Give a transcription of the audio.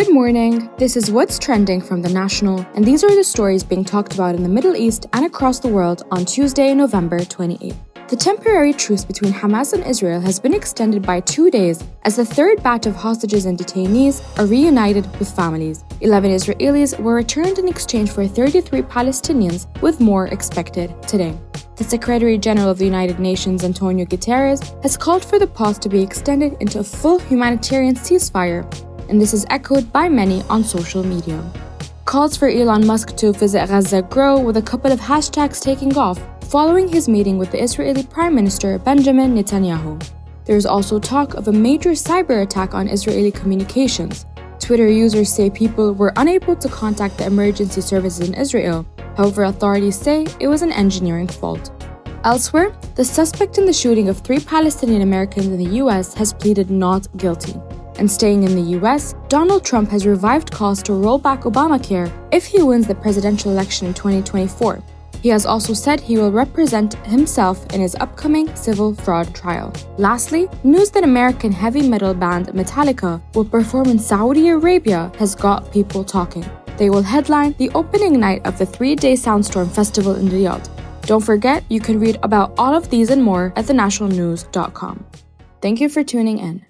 Good morning. This is What's Trending from The National, and these are the stories being talked about in the Middle East and across the world on Tuesday, November 28. The temporary truce between Hamas and Israel has been extended by two days as the third batch of hostages and detainees are reunited with families. 11 Israelis were returned in exchange for 33 Palestinians, with more expected today. The Secretary General of the United Nations, Antonio Guterres, has called for the pause to be extended into a full humanitarian ceasefire and this is echoed by many on social media. Calls for Elon Musk to visit Gaza grow with a couple of hashtags taking off following his meeting with the Israeli Prime Minister Benjamin Netanyahu. There is also talk of a major cyber attack on Israeli communications. Twitter users say people were unable to contact the emergency services in Israel. However, authorities say it was an engineering fault. Elsewhere, the suspect in the shooting of three Palestinian Americans in the US has pleaded not guilty. And staying in the US, Donald Trump has revived calls to roll back Obamacare if he wins the presidential election in 2024. He has also said he will represent himself in his upcoming civil fraud trial. Lastly, news that American heavy metal band Metallica will perform in Saudi Arabia has got people talking. They will headline the opening night of the three day Soundstorm Festival in Riyadh. Don't forget, you can read about all of these and more at thenationalnews.com. Thank you for tuning in.